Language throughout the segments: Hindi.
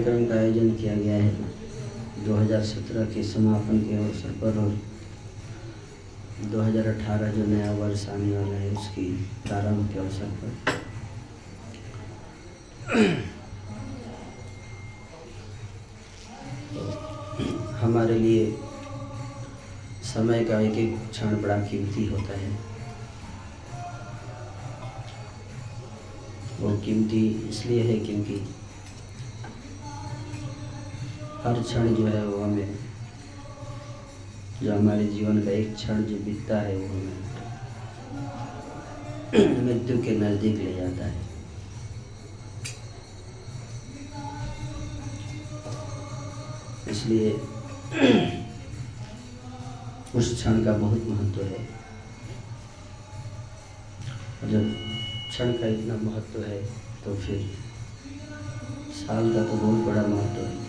कार्यक्रम का आयोजन किया गया है। 2017 के समापन के अवसर पर और 2018 जो नया वर्ष आने वाला है, उसकी प्रारंभ के अवसर पर। हमारे लिए समय का एक एक क्षण बड़ा कीमती होता है। वो कीमती इसलिए है क्योंकि हर क्षण जो है वो हमें, जो हमारे जीवन का एक क्षण जो बीतता है वो हमें मृत्यु के नज़दीक ले जाता है। इसलिए उस क्षण का बहुत महत्व है। जब क्षण का इतना महत्व है तो फिर साल का तो बहुत बड़ा महत्व है।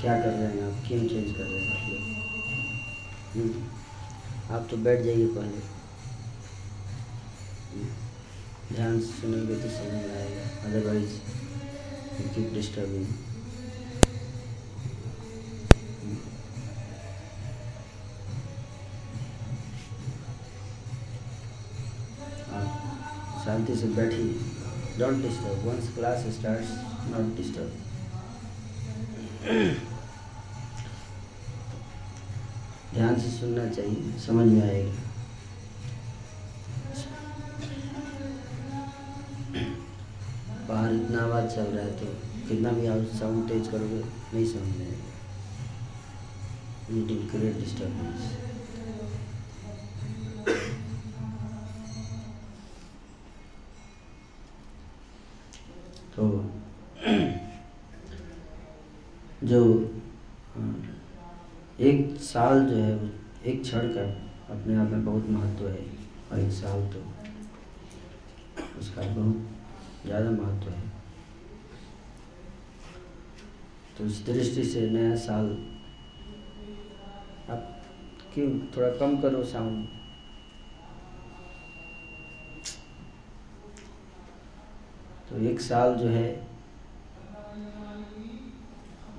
क्या कर रहे हैं आप? क्यों चेंज कर रहे हैं आप हम्म, आप तो बैठ जाइए पहले। हम्म, ध्यान से सुनेंगे तो समझ में आएगा। अदरवाइज़ कीप डिस्टर्बिंग शांति से बैठिए। Don't disturb once class starts not disturb ध्यान से सुनना चाहिए, समझ में आएगा। बाहर इतना आवाज़ चल रहा है तो कितना भी आप साउंड तेज करोगे, नहीं समझ में आएगा। क्रिएट डिस्टर्बेंस क्षण का अपने आप में बहुत महत्व है और एक साल तो उसका बहुत ज़्यादा महत्व है। तो इस दृष्टि से नया साल आप क्यों थोड़ा कम करो साउंड? तो एक साल जो है,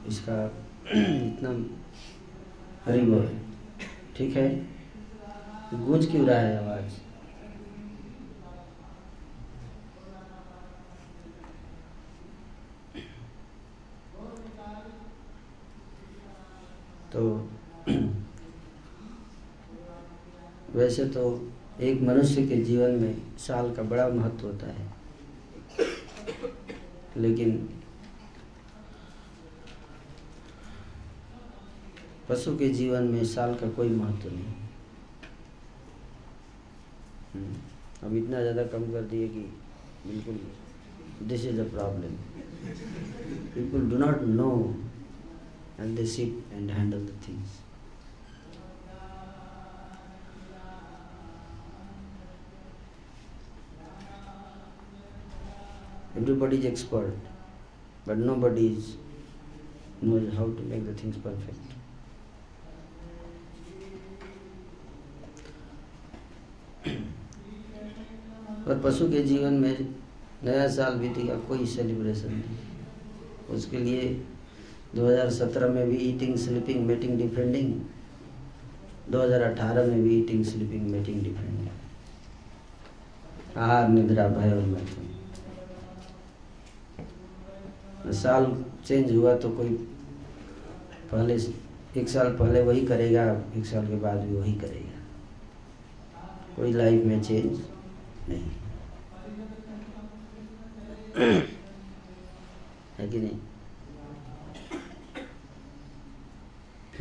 इसका इतना हरी बोल ठीक है? गूंज क्यों रहा है आवाज़? तो वैसे तो एक मनुष्य के जीवन में साल का बड़ा महत्व होता है। लेकिन पशु के जीवन में साल का कोई महत्व नहीं। हम्म, अब इतना ज़्यादा कम कर दिए कि बिल्कुल this is a problem people do not know and they sit and handle the things everybody is expert but nobody is knows how to make the things perfect. पर पशु के जीवन में नया साल बीतेगा कोई सेलिब्रेशन नहीं। उसके लिए 2017 में भी ईटिंग स्लीपिंग मीटिंग डिफेंडिंग 2018 में भी ईटिंग स्लीपिंग मीटिंग डिफेंडिंग आहार, निद्रा, भय और मैथुन साल चेंज हुआ तो कोई पहले एक साल पहले वही करेगा, एक साल के बाद भी वही करेगा। कोई लाइफ में चेंज नहीं। है कि नहीं?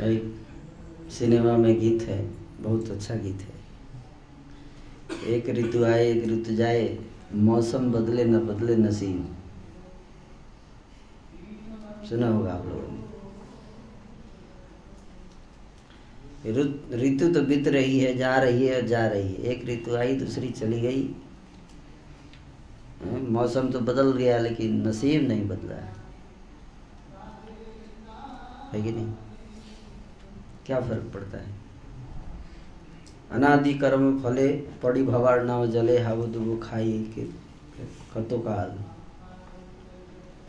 एक सिनेमा में गीत है, बहुत अच्छा गीत है। एक ऋतु आए, एक ऋतु जाए, मौसम बदले न बदले नसीब। सुना होगा आप लोगों ने? ऋतु तो बीत रही है, जा रही है जा रही है। एक ऋतु आई, दूसरी चली गई। मौसम तो बदल गया, लेकिन नसीब नहीं बदला है। कि नहीं? क्या फ़र्क पड़ता है? अनादि कर्म फले, पड़ी भवार नाव जले, हाव दुबो खाई के कतो काल।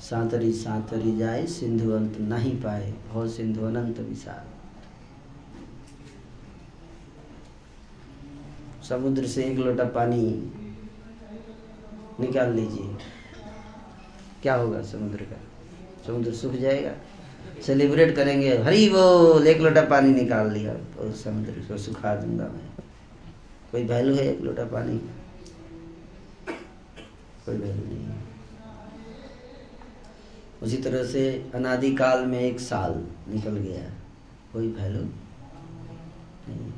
सातरी सातरी जाए, सिंधु अंत नहीं पाए, हो सिंधु अनंत विशाल। समुद्र से एक लोटा पानी निकाल लीजिए। क्या होगा समुद्र का? समुद्र सूख जाएगा। सेलिब्रेट करेंगे। हरी वो, एक लोटा पानी निकाल लिया। और समुद्र को सुखा दूँगा मैं। कोई वैल्यू है एक लोटा पानी कोई वैल्यू नहीं है। उसी तरह से अनादिकाल में एक साल निकल गया। कोई वैल्यू नहीं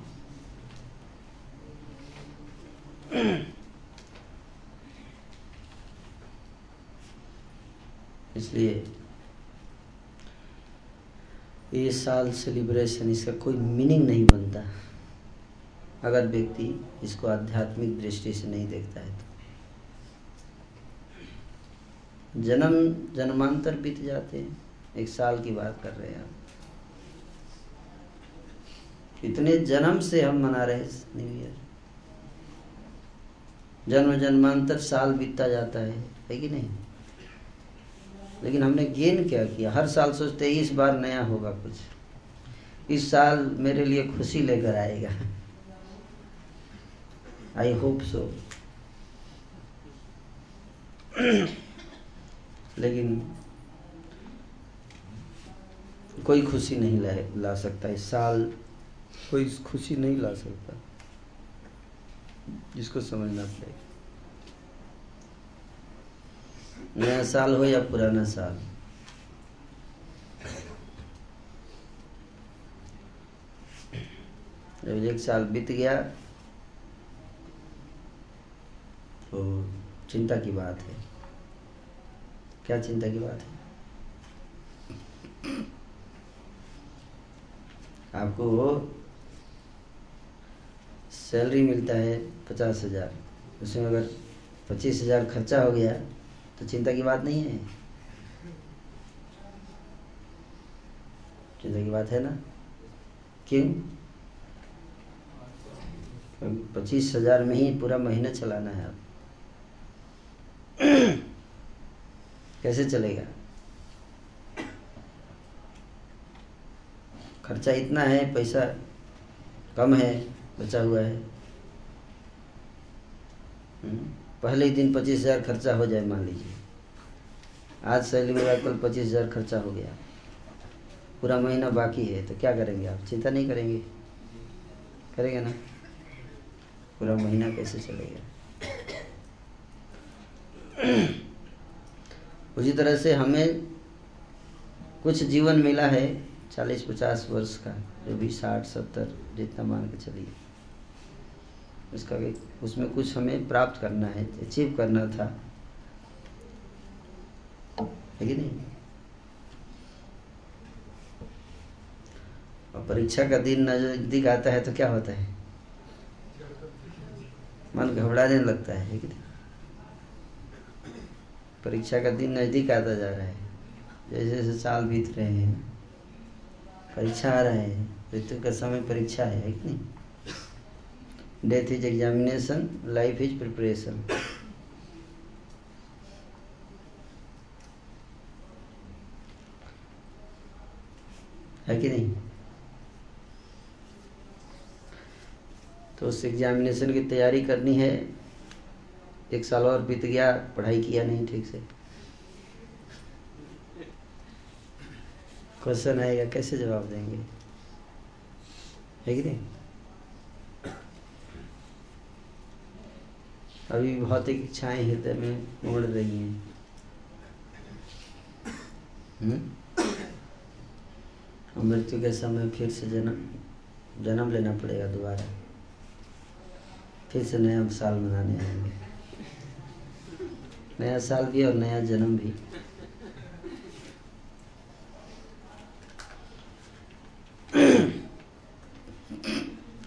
इसलिए ये साल सेलिब्रेशन इसका कोई मीनिंग नहीं बनता। अगर व्यक्ति इसको आध्यात्मिक दृष्टि से नहीं देखता है तो। जन्म, जन्मांतर बीत जाते हैं। एक साल की बात कर रहे हैं आप। इतने जन्म से हम मना रहे न्यू ईयर जन्म, जन्मांतर साल बीतता जाता है है कि नहीं? लेकिन हमने गेन क्या किया? हर साल सोचते हैं इस बार नया होगा कुछ। इस साल मेरे लिए खुशी लेकर आएगा। आई होप सो लेकिन कोई खुशी नहीं ला, ला सकता। इस साल कोई खुशी नहीं ला सकता। जिसको समझना पड़ेगा नया साल हो या पुराना साल? जब एक साल बीत गया तो चिंता की बात है। क्या चिंता की बात है? आपको सैलरी मिलता है पचास हज़ार। उसमें अगर पच्चीस हज़ार खर्चा हो गया तो चिंता की बात नहीं है। चिंता की बात है ना? क्यों? पच्चीस हज़ार में ही पूरा महीना चलाना है आप कैसे चलेगा? खर्चा इतना है पैसा कम है बचा हुआ है। हम्म, पहले ही दिन पच्चीस हज़ार खर्चा हो जाए, मान लीजिए। आज सैलरी मिला कल पच्चीस हज़ार खर्चा हो गया। पूरा महीना बाकी है तो क्या करेंगे आप? चिंता नहीं करेंगे? करेंगे ना? पूरा महीना कैसे चलेगा? उसी तरह से हमें कुछ जीवन मिला है, चालीस पचास वर्ष का, जो भी साठ, सत्तर, जितना मान के चलिए। उसका भी उसमें कुछ हमें प्राप्त करना है अचीव करना था। है कि नहीं? और परीक्षा का दिन नज़दीक आता है तो क्या होता है? मन घबराने लगता है, कि परीक्षा का दिन नज़दीक आता जा रहा है। जैसे जैसे साल बीत रहे हैं परीक्षा आ रहे हैं ऋतु का समय परीक्षा है कि नहीं? Death is examination life is preparation है कि नहीं? तो उस एग्जामिनेशन की तैयारी करनी है। एक साल और बीत गया, पढ़ाई किया नहीं ठीक से। क्वेश्चन आएगा, कैसे जवाब देंगे? है कि नहीं? अभी भौतिक इच्छाएँ हृदय में उड़ रही हैं। हम्म? और मृत्यु के समय फिर से जन्म जन्म लेना पड़ेगा दोबारा। फिर से नया साल मनाने आएँगे। नया साल भी और नया जन्म भी।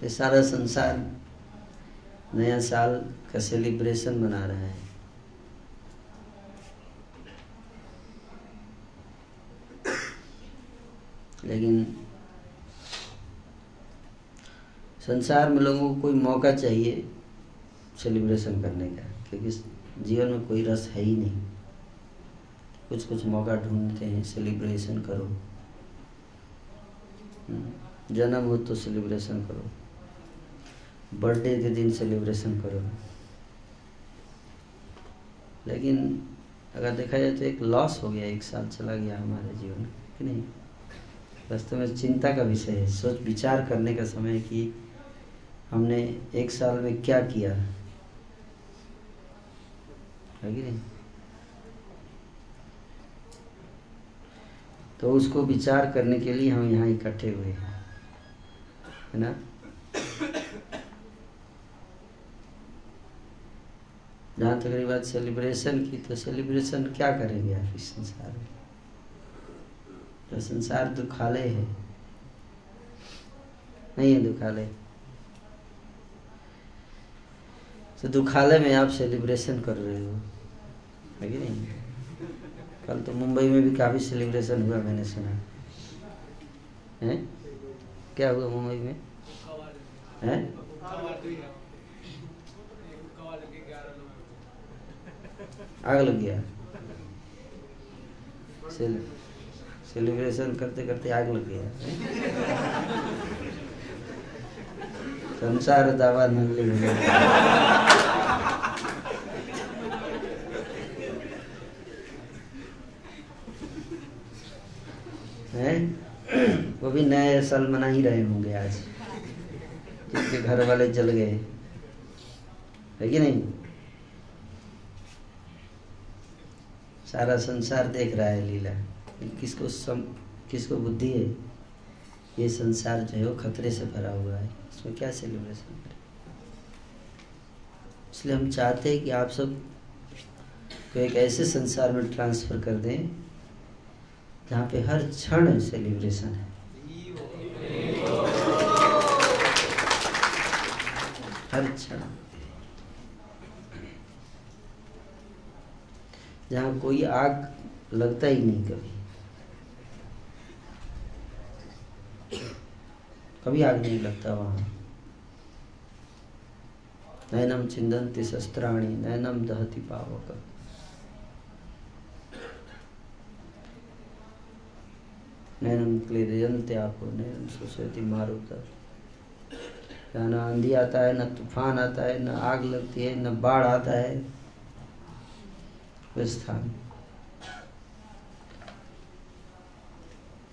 ये सारा संसार नया साल का सेलिब्रेशन मना रहा है। लेकिन संसार में लोगों को कोई मौका चाहिए सेलिब्रेशन करने का, क्योंकि जीवन में कोई रस है ही नहीं। कुछ कुछ मौका ढूंढते हैं सेलिब्रेशन करो। जन्म हो तो सेलिब्रेशन करो। बर्थडे के दिन सेलिब्रेशन करो। लेकिन अगर देखा जाए तो एक लॉस हो गया, एक साल चला गया हमारे जीवन कि नहीं? वास्तव में चिंता का विषय है। सोच विचार करने का समय कि हमने एक साल में क्या किया? है कि नहीं? तो उसको विचार करने के लिए हम यहाँ इकट्ठे हुए हैं। है ना? जहाँ तक रही बात सेलिब्रेशन की तो सेलिब्रेशन क्या करेंगे आप इस संसार में? तो संसार दुखालय है। नहीं है दुखालय। तो दुखालय में आप सेलिब्रेशन कर रहे हो। है कि नहीं? कल तो मुंबई में भी काफ़ी सेलिब्रेशन हुआ मैंने सुना। है? क्या हुआ मुंबई में? है? आग लग गया। सेल, सेलिब्रेशन करते करते आग लग गया। संसार दावा नगली है। वो भी नए साल मना ही रहे होंगे आज। जिसके घर वाले जल गए। है कि नहीं? सारा संसार देख रहा है लीला। किसको सम, किसको बुद्धि है? ये संसार जो है वो खतरे से भरा हुआ है। इसमें क्या सेलिब्रेशन करें? इसलिए हम चाहते हैं कि आप सबको एक ऐसे संसार में ट्रांसफ़र कर दें, जहाँ पे हर क्षण सेलिब्रेशन है। हर क्षण। जहाँ कोई आग लगता ही नहीं कभी। कभी आग नहीं लगता वहाँ। नैनम चिंदंती शस्त्राणी, नैनम दहती पावक। नैनम क्लेदयंते आपको नैनम सुसती मारुता। न आंधी आता है, न तूफ़ान आता है, न आग लगती है, न बाढ़ आता है। स्थान।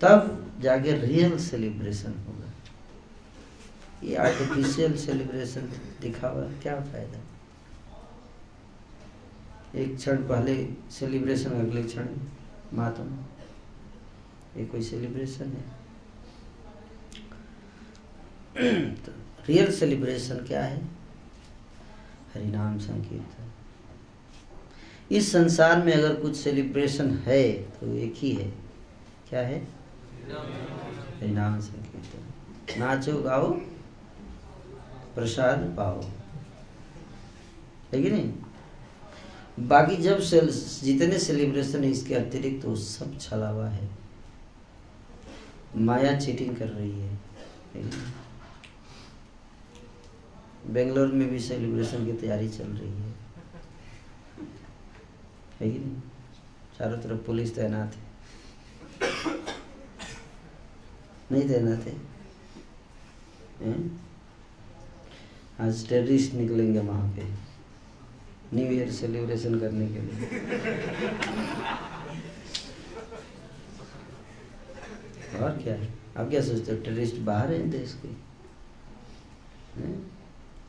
तब जाके रियल सेलिब्रेशन होगा। ये आर्टिफिशियल सेलिब्रेशन दिखावा क्या फ़ायदा? एक क्षण पहले सेलिब्रेशन अगले क्षण मातम। ये कोई सेलिब्रेशन है? तो रियल सेलिब्रेशन क्या है? हरिनाम संकीर्तन। इस संसार में अगर कुछ सेलिब्रेशन है तो एक ही है। क्या है? हरिनाम नाचो गाओ प्रसाद पाओ। है कि नहीं? बाकी जब सेल, जितने सेलिब्रेशन है इसके अतिरिक्त तो सब छलावा है। माया चीटिंग कर रही है। बेंगलोर में भी सेलिब्रेशन की तैयारी चल रही है। है कि नहीं चारों तरफ़ पुलिस तैनात है नहीं तैनात है आज टेररिस्ट निकलेंगे वहाँ पे न्यू ईयर सेलिब्रेशन करने के लिए और क्या है आप क्या सोचते हो टेररिस्ट बाहर है देश के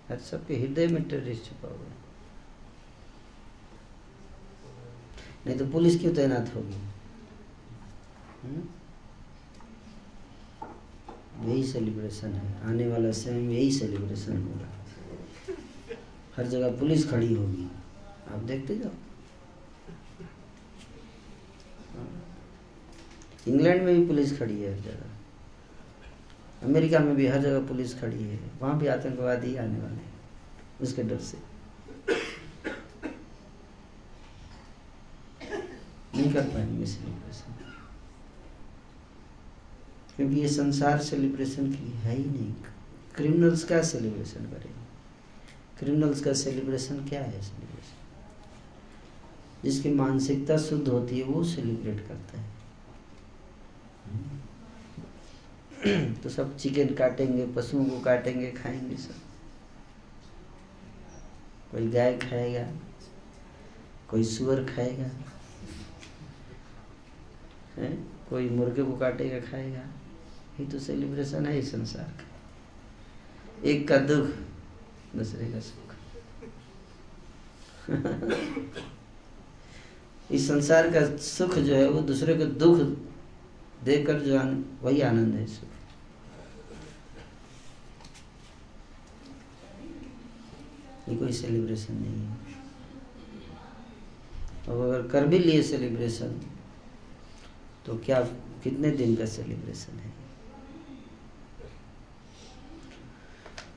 हर सबके हृदय में टेररिस्ट छुपा हुआ है नहीं तो पुलिस क्यों तैनात होगी? यही सेलिब्रेशन है। आने वाला समय में यही सेलिब्रेशन होगा। हर जगह पुलिस खड़ी होगी। आप देखते जाओ। इंग्लैंड में भी पुलिस खड़ी है हर जगह। अमेरिका में भी हर जगह पुलिस खड़ी है। वहाँ भी आतंकवादी आने वाले हैं, उसके डर से। नहीं कर पाएँगे सेलिब्रेशन क्योंकि ये संसार सेलिब्रेशन के लिए है ही नहीं। क्रिमिनल्स का सेलिब्रेशन करेंगे। क्रिमिनल्स का सेलिब्रेशन क्या है सेलिब्रेशन जिसकी मानसिकता शुद्ध होती है, वो सेलिब्रेट करता है। तो सब चिकन काटेंगे, पशुओं को काटेंगे, खाएँगे सब। कोई गाय खाएगा, कोई सुअर खाएगा है? कोई मुर्गे को काटेगा, खाएगा? ये तो सेलिब्रेशन है इस संसार का। एक का दुख, दूसरे का सुख। इस संसार का सुख जो है, वो दूसरे को दुख देकर जो वही आनंद है सुख। ये कोई सेलिब्रेशन नहीं है। अब अगर कर भी लिए सेलिब्रेशन तो क्या कितने दिन का सेलिब्रेशन है?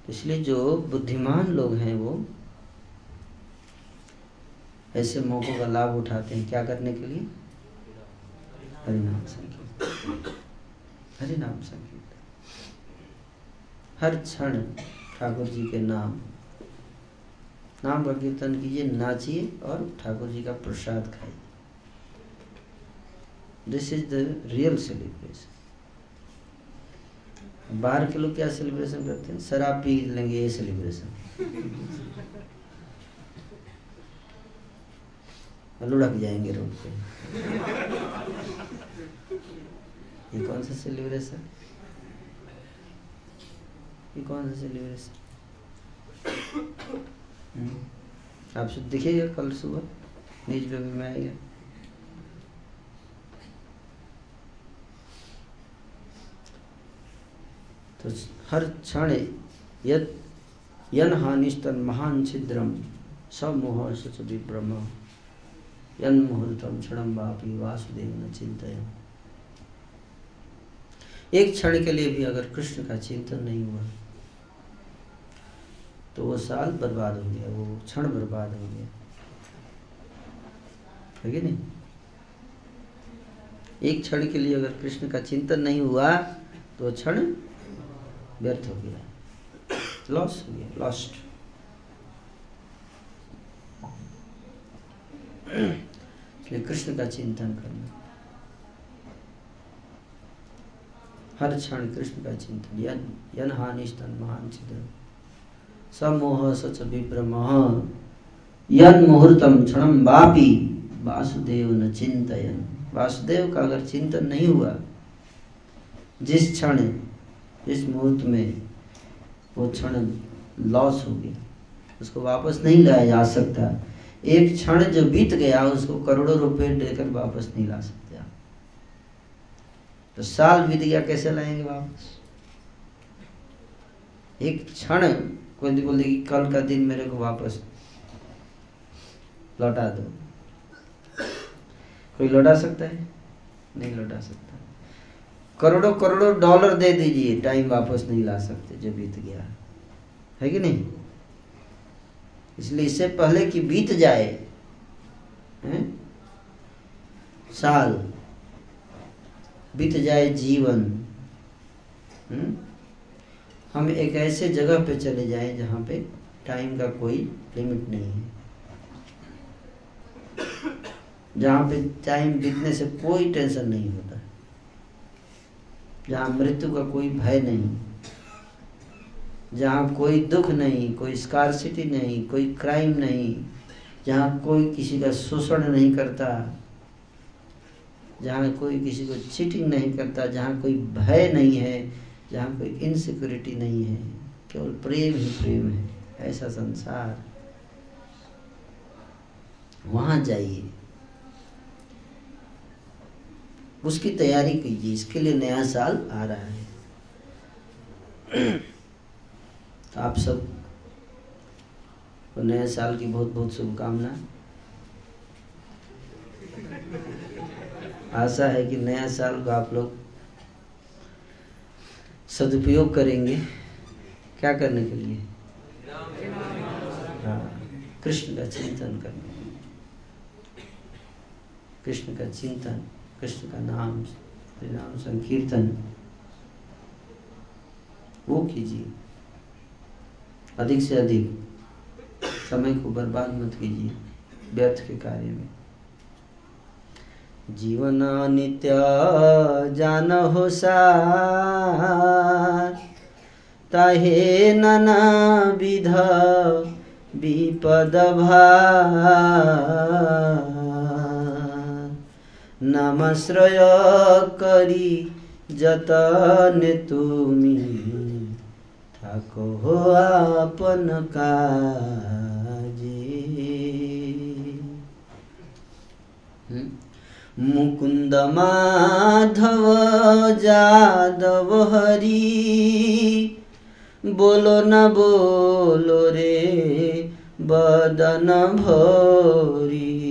इसलिए जो बुद्धिमान लोग हैं वो ऐसे मौकों का लाभ उठाते हैं क्या करने के लिए? हरिनाम संकीर्तन। हरिनाम संकीर्तन। हर क्षण ठाकुर जी के नाम नाम का कीर्तन कीजिए, नाचिए और ठाकुर जी का प्रसाद खाइए। This is the real celebration बाहर के लोग क्या सेलिब्रेशन करते हैं? शराब पी लेंगे, ये सेलिब्रेशन लुढ़क जाएँगे रोड पे. ये कौन सा सेलिब्रेशन ये कौन सा सेलिब्रेशन हम्म। आप सब दिखेगा कल सुबह? न्यूज़ पेपर में आएगा। तो हर क्षण यद यन हानिस्तन महान छिद्रम सब मोह सच विभ्रम। यन मुहूर्तम क्षण बापी वासुदेव न चिंतन एक क्षण के लिए भी अगर कृष्ण का चिंतन नहीं हुआ तो वो साल बर्बाद हो गया वो क्षण बर्बाद हो गया है नहीं? एक क्षण के लिए अगर कृष्ण का चिंतन नहीं हुआ तो क्षण व्यर्थ हो गया। लॉस हो गया लॉस्ट इसलिए कृष्ण का चिंतन करना। हर क्षण कृष्ण का चिंतन, यन यन हानिस्तन महान छिद्र। समोह सच विभ्रम। यन मुहूर्तम क्षण बापी वासुदेव न चिंतन वासुदेव का अगर चिंतन नहीं हुआ, जिस क्षण इस मुहूर्त में वो क्षण लॉस हो गया। उसको वापस नहीं लाया जा सकता। एक क्षण जो बीत गया, उसको करोड़ों रुपए देकर वापस नहीं ला सकते। तो साल बीत गया, कैसे लाएँगे वापस? एक क्षण, कोई बोल कि कल का दिन मेरे को वापस लौटा दो। कोई लौटा सकता है? नहीं लौटा सकता। करोड़ों करोड़ों डॉलर दे दीजिए, टाइम वापस नहीं ला सकते जो बीत गया है कि नहीं इसलिए इससे पहले कि बीत जाए, है? साल, बीत जाए जीवन, हुँ? हम एक ऐसे जगह पे चले जाएँ जहाँ पे टाइम का कोई लिमिट नहीं है जहाँ पे टाइम बीतने से कोई टेंशन नहीं होता जहाँ मृत्यु का कोई भय नहीं, जहाँ कोई दुख नहीं, कोई स्कारसिटी नहीं, कोई क्राइम नहीं, जहाँ कोई किसी का शोषण नहीं करता, जहाँ कोई किसी को चीटिंग नहीं करता, जहाँ कोई भय नहीं है, जहाँ कोई इनसिक्योरिटी नहीं है, केवल प्रेम ही प्रेम है, ऐसा संसार। वहाँ जाइए। उसकी तैयारी कीजिए, इसके लिए नया साल आ रहा है। तो आप सबको नए साल की बहुत बहुत शुभकामना। आशा है कि नया साल को आप लोग सदुपयोग करेंगे। क्या करने के लिए? हाँ कृष्ण का चिंतन करने कृष्ण का चिंतन। कृष्ण का नाम नाम संकीर्तन। वो कीजिए। अधिक से अधिक समय को बर्बाद मत कीजिए, व्यर्थ के कार्य में। जीवन नित्य जान हो ताहे नाना विध विपद नामाश्रय करी जतन तुमी ठाको हो आपन काजी मुकुंद माधव जादव हरी बोलो न बोलो रे बदन भरी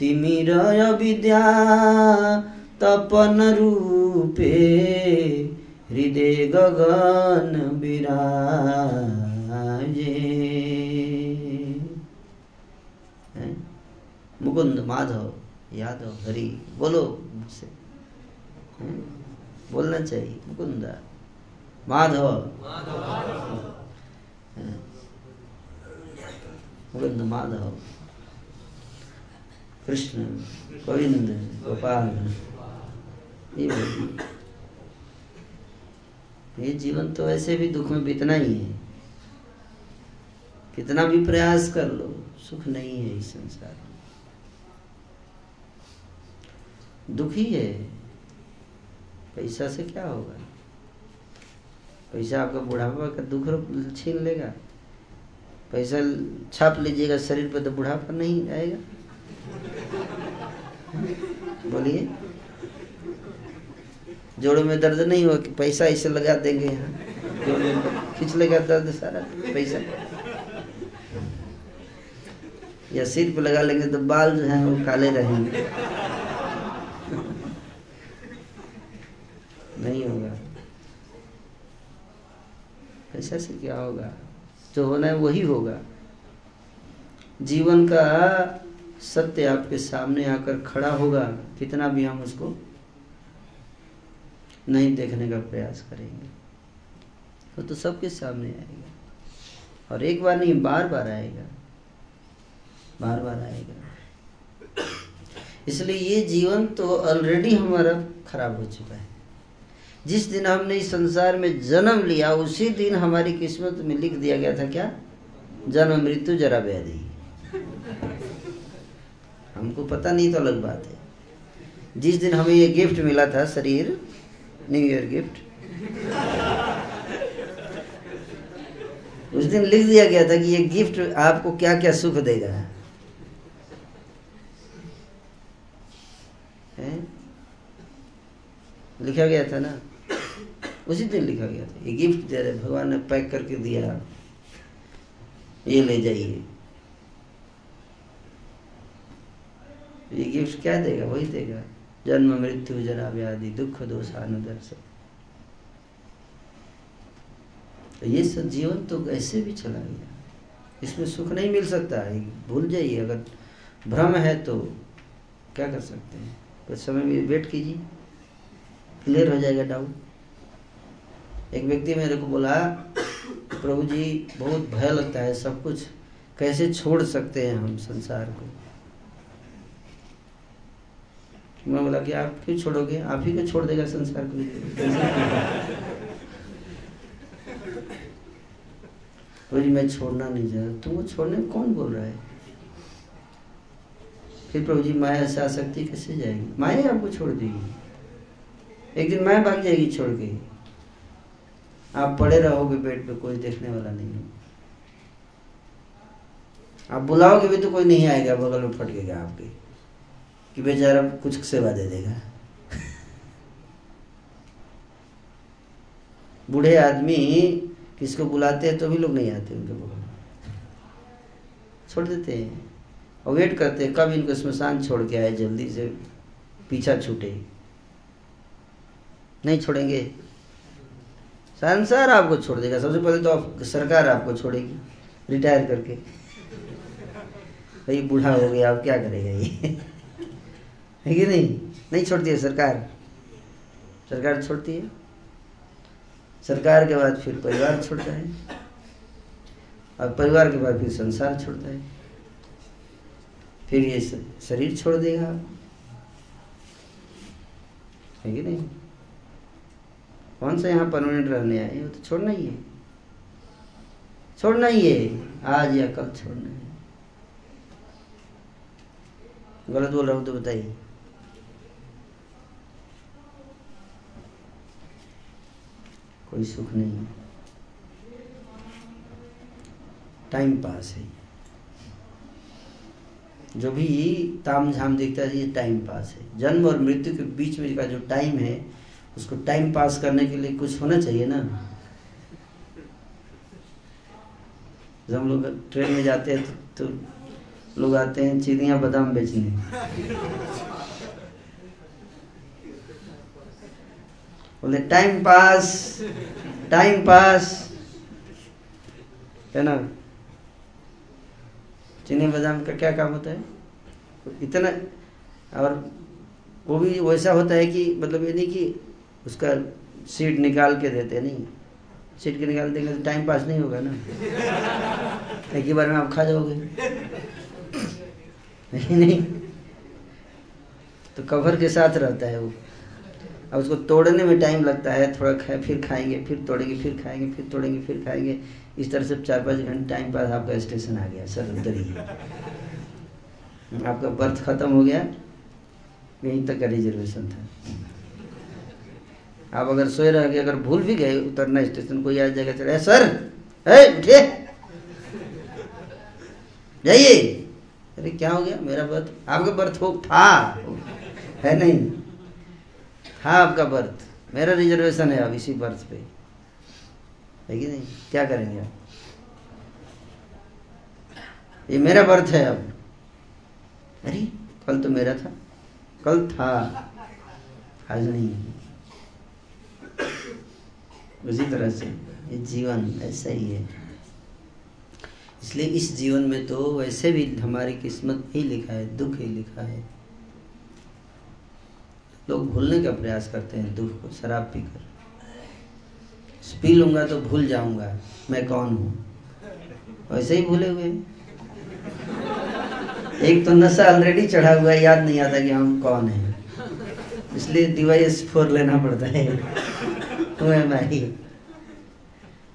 तिमिर विद्या तपन रूपे हृदय गगन विराजे। मुकुंद माधव यादव हरि बोलो मुझसे। बोलना चाहिए मुकुंद। माधव। मुकुंद माधव। कृष्ण, गोविंद, गोपाल ये जीवन तो ऐसे भी दुख में बीतना ही है। कितना भी प्रयास कर लो, सुख नहीं है इस संसार में। दुखी है पैसा से क्या होगा? पैसा आपका बुढ़ापा का दुख छीन लेगा। पैसा छाप लीजिएगा, शरीर पर तो बुढ़ापा नहीं आएगा। बोलिए। जोड़ों में दर्द नहीं हो कि पैसा इसे लगा देंगे यहाँ? खींच लेगा दर्द सारा पैसा। या सिर पे लगा लेंगे तो बाल जो है वो काले रहेंगे। नहीं होगा। ऐसा से क्या होगा? जो होना है वही होगा। जीवन का सत्य आपके सामने आकर खड़ा होगा कितना भी हम उसको नहीं देखने का प्रयास करेंगे। तो, तो सबके सामने आएगा। और एक बार नहीं बार बार आएगा। बार बार आएगा। इसलिए ये जीवन तो ऑलरेडी हमारा खराब हो चुका है। जिस दिन हमने इस संसार में जन्म लिया उसी दिन हमारी किस्मत में लिख दिया गया था क्या? जन्म मृत्यु जरा व्याधि। हमको पता नहीं तो अलग बात है। जिस दिन हमें ये गिफ्ट मिला था शरीर न्यू ईयर गिफ्ट उस दिन लिख दिया गया था कि ये गिफ्ट आपको क्या क्या सुख देगा। है? लिखा गया था ना? उसी दिन लिखा गया था। ये गिफ्ट दे रहे भगवान ने पैक करके दिया। ये ले जाइए। ये गिफ्ट क्या देगा? वही देगा। जन्म, मृत्यु, जरा व्याधि, दुख, दोष अनुदर्श तो ये सब जीवन तो ऐसे भी चला गया। इसमें सुख नहीं मिल सकता है। भूल जाइए, अगर भ्रम है तो क्या कर सकते हैं? कुछ समय में वेट कीजिए। क्लियर हो जाएगा डाउट एक व्यक्ति मेरे को बोला, प्रभु जी, बहुत भय लगता है, सब कुछ कैसे छोड़ सकते हैं हम संसार को? मैं बोला कि आप क्यों छोड़ोगे? आप ही को छोड़ देगा संसार को? बोली, मैं छोड़ना नहीं चाहता तुमको छोड़ने कौन बोल रहा है? फिर प्रभु जी, माया से आसक्ति कैसे जाएगी? माया आपको छोड़ देगी। एक दिन माया भाग जाएगी छोड़ के। आप पड़े रहोगे बेड पे, कोई देखने वाला नहीं है आप बुलाओगे भी तो कोई नहीं आएगा, बगल में फटकेगा आपके। कि बेचारा कुछ सेवा दे देगा। बूढ़े आदमी किसको बुलाते हैं तो भी लोग नहीं आते उनके बगल छोड़ देते हैं। और वेट करते हैं, कब इनको स्मशान छोड़ के आए, जल्दी से पीछा छूटे। नहीं छोड़ेंगे। संसार आपको छोड़ देगा। सबसे पहले तो आप, सरकार आपको छोड़ेगी रिटायर करके। भाई, बूढ़ा हो गया, अब क्या करेगा ये? है कि नहीं? नहीं छोड़ती है सरकार? सरकार छोड़ती है? सरकार के बाद फिर परिवार छोड़ता है? और परिवार के बाद फिर संसार छोड़ता है? फिर ये शरीर छोड़ देगा? है कि नहीं? कौन सा यहाँ परमानेंट रहने आए वो तो छोड़ना ही है। छोड़ना ही है। आज या कल छोड़ना है। गलत बोल रहा हूँ तो बताइए। कोई सुख नहीं है। टाइम पास है। जो भी ताम झाम दिखता है ये टाइम पास है। जन्म और मृत्यु के बीच में का जो टाइम है उसको टाइम पास करने के लिए कुछ होना चाहिए ना। जब हम लोग ट्रेन में जाते हैं तो, तो लोग आते हैं चिड़िया बादाम बेचने। बोले टाइम पास टाइम पास है ना? चीनी बादाम का क्या काम होता है? इतना, और वो भी वैसा होता है कि मतलब ये नहीं कि उसका सीट निकाल के देते, नहीं। सीट के निकाल देंगे तो टाइम पास नहीं होगा ना। एक ही बार में आप खा जाओगे। नहीं नहीं। तो कवर के साथ रहता है वो। अब उसको तोड़ने में टाइम लगता है, थोड़ा खाए फिर खाएँगे, फिर तोड़ेंगे, फिर खाएँगे, फिर तोड़ेंगे, फिर खाएँगे। इस तरह से चार पाँच घंटे टाइम पास आपका स्टेशन आ गया, सर उधर ही आपका बर्थ खत्म हो गया, यहीं तक का रिजर्वेशन था। आप अगर सोए रह गए, अगर भूल भी गए, उतरना स्टेशन कोई आ जाएगा, चले सर उठिए। जाइए। अरे, क्या हो गया? मेरा बर्थ आपका बर्थ हो, था। है नहीं। था आपका बर्थ मेरा रिजर्वेशन है अब इसी बर्थ पे। है कि नहीं? क्या करेंगे आप? ये मेरा बर्थ है अब। अरे, कल तो मेरा था। कल था। आज नहीं उसी तरह से। ये जीवन ऐसा ही है। इसलिए इस जीवन में तो वैसे भी हमारी किस्मत ही लिखा है, दुख ही लिखा है। लोग भूलने का प्रयास करते हैं, दुख को, शराब पीकर। पी लूँगा तो भूल जाऊँगा, मैं कौन हूँ? वैसे ही भूले हुए। एक तो नशा ऑलरेडी चढ़ा हुआ है, याद नहीं आता कि हम कौन है। इसलिए डिवाइस फोर लेना पड़ता है। आई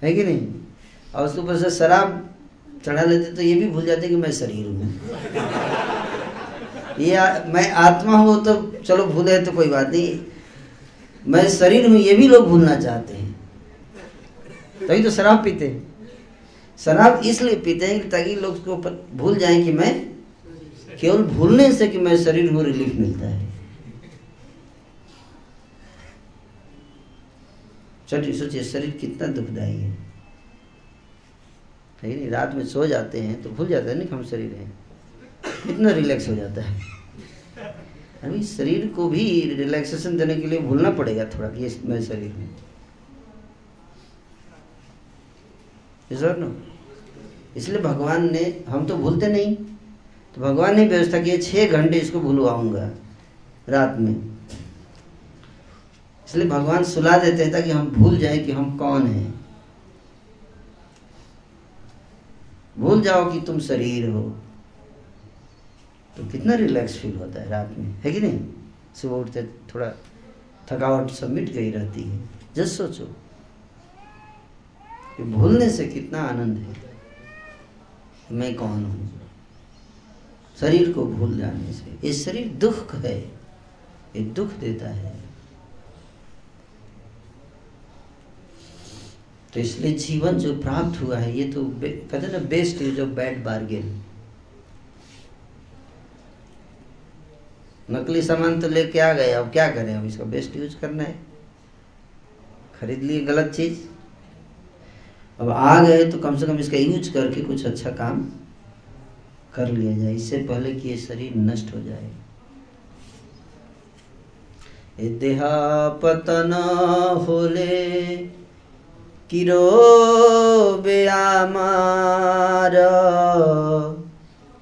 है कि नहीं? और उसके ऊपर से शराब चढ़ा लेते तो ये भी भूल जाते कि मैं शरीर हूँ। ये मैं आत्मा हूँ तो चलो भूले तो कोई बात नहीं। मैं शरीर हूँ, ये भी लोग भूलना चाहते हैं। तभी तो शराब पीते हैं। शराब इसलिए पीते हैं ताकि लोग उसको भूल जाएँ कि मैं केवल भूलने से कि मैं शरीर हूँ रिलीफ मिलता है। चलिए, सोचिए, शरीर कितना दुखदायी है। नहीं? रात में सो जाते हैं तो भूल जाते हैं ना कि हम शरीर हैं। कितना रिलैक्स हो जाता है। अभी शरीर को भी रिलैक्सेशन देने के लिए भूलना पड़ेगा थोड़ा, ये मैं शरीर हूँ नो इसलिए भगवान ने, हम तो भूलते नहीं। तो भगवान ने व्यवस्था की छः घंटे इसको भूलवाऊँगा रात में। इसलिए भगवान सुला देते हैं ताकि हम भूल जाए कि हम कौन हैं। भूल जाओ कि तुम शरीर हो। तो कितना रिलैक्स फील होता है रात में? है कि नहीं? सुबह उठते थोड़ा थकावट सब मिट गई रहती है। जस्ट सोचो। कि भूलने से कितना आनंद है। मैं कौन हूँ? शरीर को भूल जाने से। ये शरीर दुख है। ये दुख देता है। तो इसलिए जीवन जो प्राप्त हुआ है, ये तो कहते ना best use of bad bargain नकली सामान तो लेके आ गए, अब क्या करें? अब इसका बेस्ट यूज़ करना है। खरीद लिए गलत चीज़। अब आ गए तो कम से कम इसका यूज़ करके कुछ अच्छा काम कर लिया जाए। इससे पहले कि ये शरीर नष्ट हो जाए। देहा पतन होले, किरो बेआमार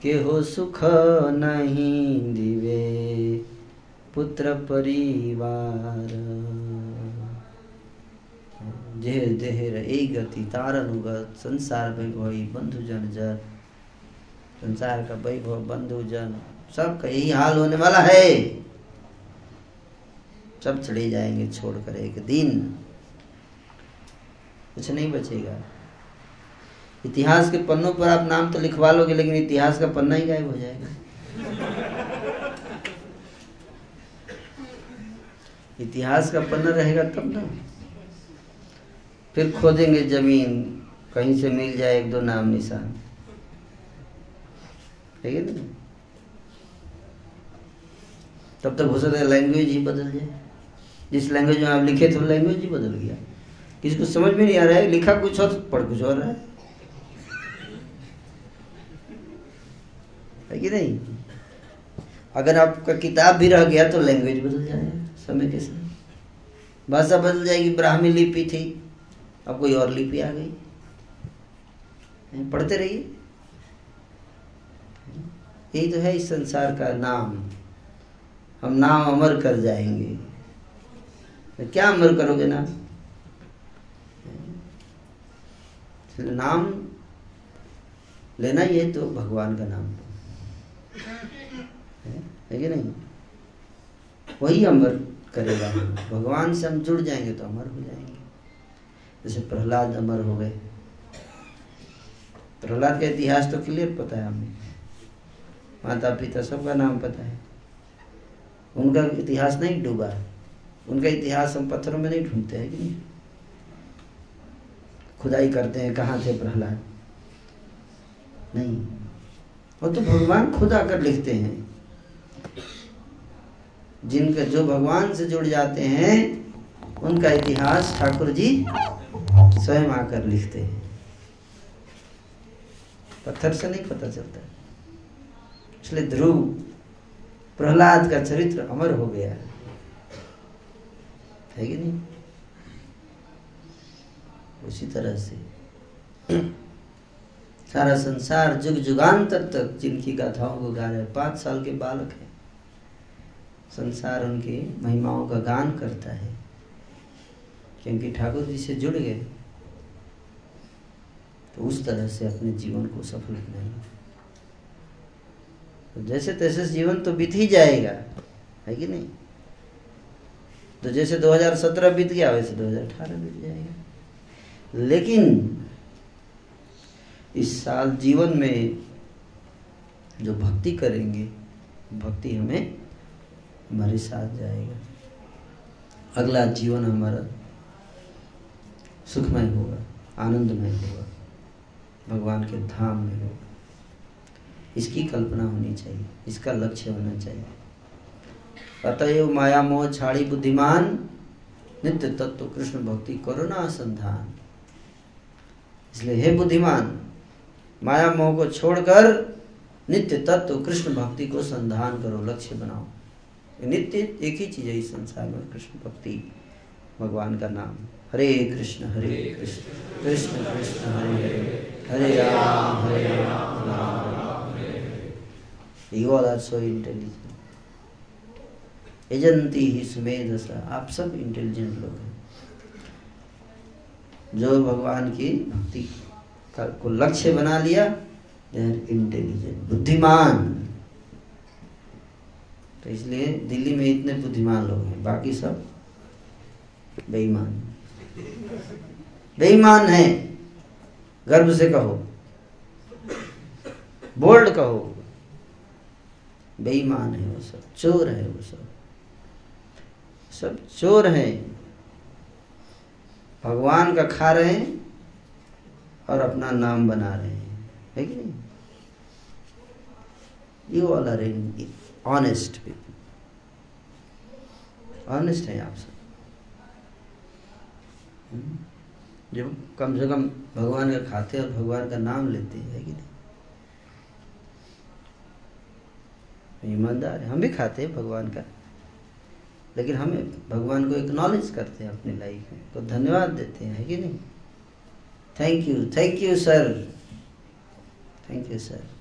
के हो सुख नहीं दिवे। पुत्र परिवार। जेह देहर ए गति तार अनुगत संसार वैभव बंधु जन। जर संसार का वैभव बंधु जन सबका यही हाल होने वाला है। सब चले जाएँगे छोड़कर एक दिन। कुछ नहीं बचेगा। इतिहास के पन्नों पर आप नाम तो लिखवा लोगे, लेकिन इतिहास का पन्ना ही गायब हो जाएगा। इतिहास का पन्ना रहेगा तब ना। फिर खोदेंगे ज़मीन, कहीं से मिल जाए एक दो नाम निशान। ठीक है ना? तब तक हो सकता है लैंग्वेज ही बदल जाए। जिस लैंग्वेज में आप लिखे थे लैंग्वेज ही बदल गया। किसी को समझ में नहीं आ रहा है? लिखा कुछ और, पढ़ कुछ और रहा है। है कि नहीं? अगर आपका किताब भी रह गया तो लैंग्वेज बदल जाएगा। समय के साथ। भाषा बदल जाएगी, ब्राह्मी लिपि थी। अब कोई और लिपि आ गई। पढ़ते रहिए। यही तो है इस संसार का नाम। हम नाम अमर कर जाएँगे। तो क्या अमर करोगे नाम? नाम लेना ही है तो भगवान का नाम है कि नहीं? वही अमर। करेगा। भगवान से हम जुड़ जाएँगे तो अमर हो जाएँगे। जैसे प्रहलाद अमर हो गए। प्रहलाद का इतिहास तो क्लियर पता है हमें। माता पिता सबका नाम पता है। उनका इतिहास नहीं डूबा। उनका इतिहास हम पत्थरों में नहीं ढूंढते हैं कि नहीं? खुदाई करते हैं, कहाँ थे प्रहलाद? नहीं। वो तो भगवान खुद आकर लिखते हैं। जिनका जो भगवान से जुड़ जाते हैं, उनका इतिहास ठाकुर जी स्वयं आकर लिखते हैं। पत्थर से नहीं पता चलता। इसलिए ध्रुव, प्रहलाद का चरित्र अमर हो गया। है कि नहीं? उसी तरह से। सारा संसार जुग जुगांतर तक जिनकी गाथाओं को गा रहे पाँच साल के बालक है। संसार उनकी महिमाओं का गान करता है। क्योंकि ठाकुर जी से जुड़ गए तो उस तरह से अपने जीवन को सफल बनाएँगे। तो जैसे तैसे जीवन तो बीत ही जाएगा, है कि नहीं? तो जैसे 2017 बीत गया, वैसे 2018 बीत जाएगा। लेकिन इस साल जीवन में जो भक्ति करेंगे, भक्ति हमें हमारे साथ जाएगा। अगला जीवन हमारा सुखमय होगा, आनंदमय होगा, भगवान के धाम में होगा। इसकी कल्पना होनी चाहिए, इसका लक्ष्य होना चाहिए। अतएव माया, मोह छाड़ी बुद्धिमान, नित्य तत्व, कृष्ण भक्ति करो ना संधान। इसलिए हे बुद्धिमान, माया, मोह को छोड़कर नित्य तत्व, कृष्ण भक्ति को संधान करो, लक्ष्य बनाओ। नित्य एक ही चीज़ है इस संसार में, कृष्ण भक्ति, भगवान का नाम। Hare Krishna Hare Krishna Krishna Krishna Hare Hare Hare Ram Hare Ram you all are so intelligent एजंती ही सुमेध आप सब इंटेलिजेंट लोग हैं। जो भगवान की भक्ति को लक्ष्य बना लिया इंटेलिजेंट बुद्धिमान। तो इसलिए दिल्ली में इतने बुद्धिमान लोग हैं। बाकी सब बेईमान। बेईमान है। गर्व से कहो। बोल्ड कहो। बेईमान है वो सब। चोर है वो सब। सब चोर है। भगवान का खा रहे हैं और अपना नाम बना रहे हैं। है कि नहीं? You all are in honest people honest है आप सब। हम्म? जो कम से कम भगवान का खाते और भगवान का नाम लेते हैं कि नहीं? ईमानदार हम भी खाते हैं भगवान का। लेकिन हमें भगवान को एक्नॉलेज करते हैं अपनी लाइफ में। तो धन्यवाद देते हैं कि नहीं? Thank you thank you sir thank you sir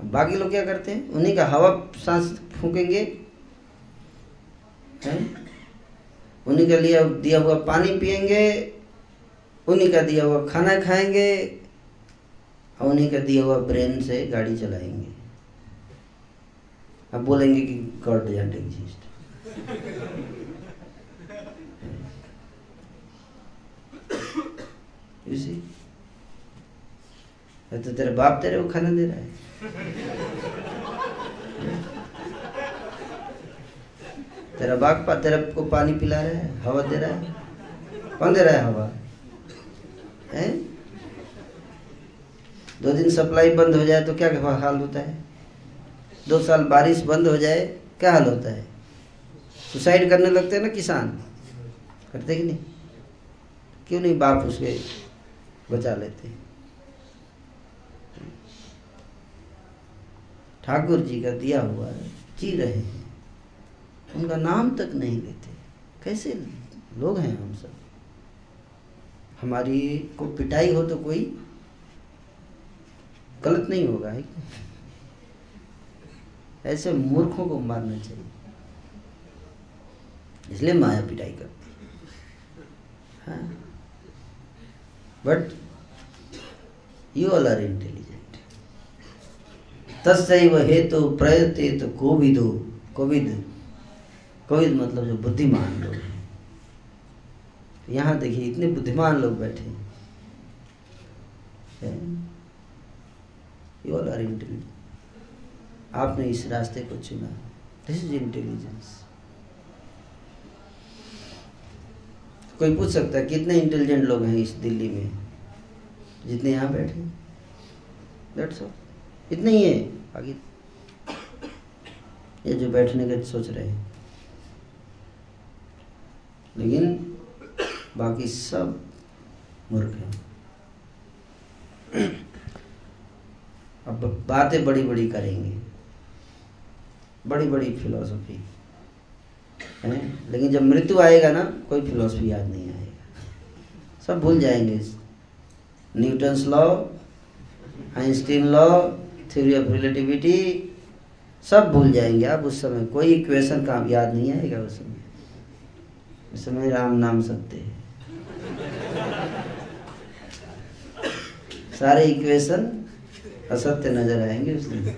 बाकी लोग क्या करते हैं? उन्हीं का हवा सांस फूकेंगे। उन्हीं का लिया, दिया हुआ पानी पियेंगे, उन्हीं का दिया हुआ खाना खाएँगे और उन्हीं का दिया हुआ ब्रेन से गाड़ी चलाएँगे। अब बोलेंगे कि God doesn't exist. You see तो तेरे बाप तेरे को खाना दे रहा है। तेरा बाप पा, तेरे को पानी पिला रहा है? हवा दे रहा है? कौन दे रहा है हवा? है? दो दिन सप्लाई बंद हो जाए तो क्या हाल होता है? दो साल बारिश बंद हो जाए, क्या हाल होता है? सुसाइड करने लगते हैं ना किसान? करते कि नहीं? क्यों नहीं बाप उसके बचा लेते? ठाकुर जी का दिया हुआ है जी रहे हैं। उनका नाम तक नहीं लेते। कैसे लोग हैं हम सब? हमारी को पिटाई हो तो कोई गलत नहीं होगा, है ऐसे मूर्खों को मारना चाहिए। इसलिए माया पिटाई करती हाँ। But you all are intelligent तस्व हेतु तो प्रयते तो कोविदो। कोविद। कोविद मतलब जो बुद्धिमान लोग यहाँ देखिए, इतने बुद्धिमान लोग बैठे यू ऑल आर इंटेलिजेंट आपने इस रास्ते को चुना। दिस इज़ इंटेलिजेंस कोई पूछ सकता है, कितने इंटेलिजेंट लोग हैं इस दिल्ली में? जितने यहाँ बैठे दैट्स ऑल इतने ही है। बाकी ये जो बैठने का सोच रहे हैं। लेकिन बाकी सब मूर्ख हैं। अब बातें बड़ी बड़ी करेंगे। बड़ी बड़ी फिलोसफी है? लेकिन जब मृत्यु आएगा ना, कोई फिलोसफी याद नहीं आएगा। सब भूल जाएँगे। Newton's law, Einstein law theory of relativity सब भूल जाएँगे आप उस समय। कोई इक्वेशन का याद नहीं आएगा उस समय। उस समय राम नाम सत्य है। सारे इक्वेशन असत्य नज़र आएँगे उसमें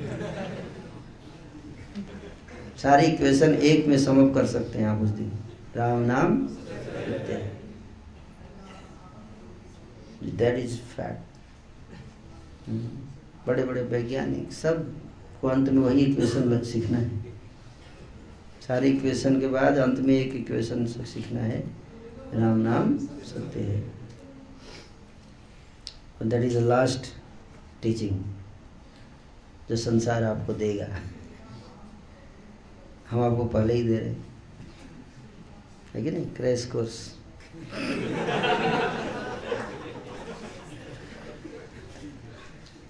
सारे इक्वेशन एक में समअप कर सकते हैं आप उस दिन। राम नाम सत्य है। दैट इज़ फैक्ट बड़े बड़े वैज्ञानिक सबको अंत में वही इक्वेशन सीखना है। सारे इक्वेशन के बाद अंत में एक इक्वेशन सीखना है। राम नाम सत्य है। That is the last teaching जो संसार आपको देगा। हम आपको पहले ही दे रहे है। कि नहीं? क्रैश कोर्स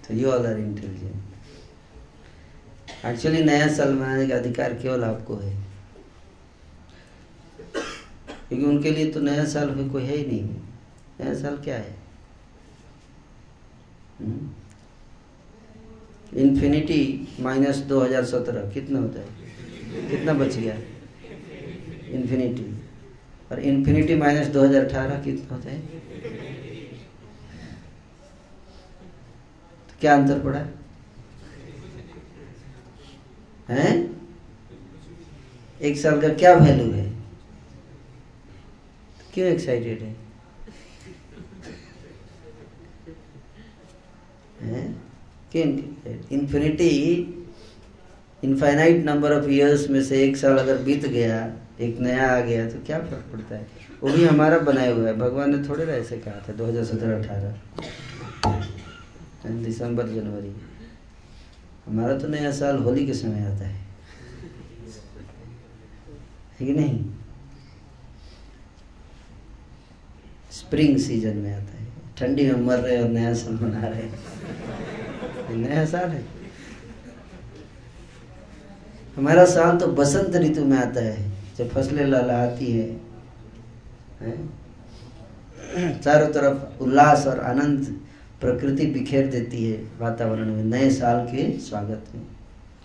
तो you all are intelligent actually नया साल मनाने का अधिकार केवल आपको है। क्योंकि उनके लिए तो नया साल में कोई है ही नहीं। नया साल क्या है? इन्फिनिटी माइनस दो हज़ार सत्रह। कितना होता है? कितना बच गया? इन्फिनिटी और इन्फिनिटी माइनस दो हज़ार अठारह कितना होता है? क्या अंतर पड़ा? है? एक साल का क्या वैल्यू है? क्यों एक्साइटेड है? Infinity infinite number of years में से एक साल अगर बीत गया, एक नया आ गया तो क्या फ़र्क पड़ता है? वो भी हमारा बनाया हुआ है। भगवान ने थोड़े ना ऐसे कहा था 2017 अठारह। दिसंबर जनवरी। हमारा तो नया साल होली के समय आता है। कि नहीं? स्प्रिंग सीज़न में आता है। ठंडी में मर रहे और नया साल मना रहे नया साल है। हमारा साल तो बसंत ऋतु में आता है। जब फ़सलें लहलाती है, है? चारों तरफ़ उल्लास और आनंद प्रकृति बिखेर देती है वातावरण में। नए साल के स्वागत में।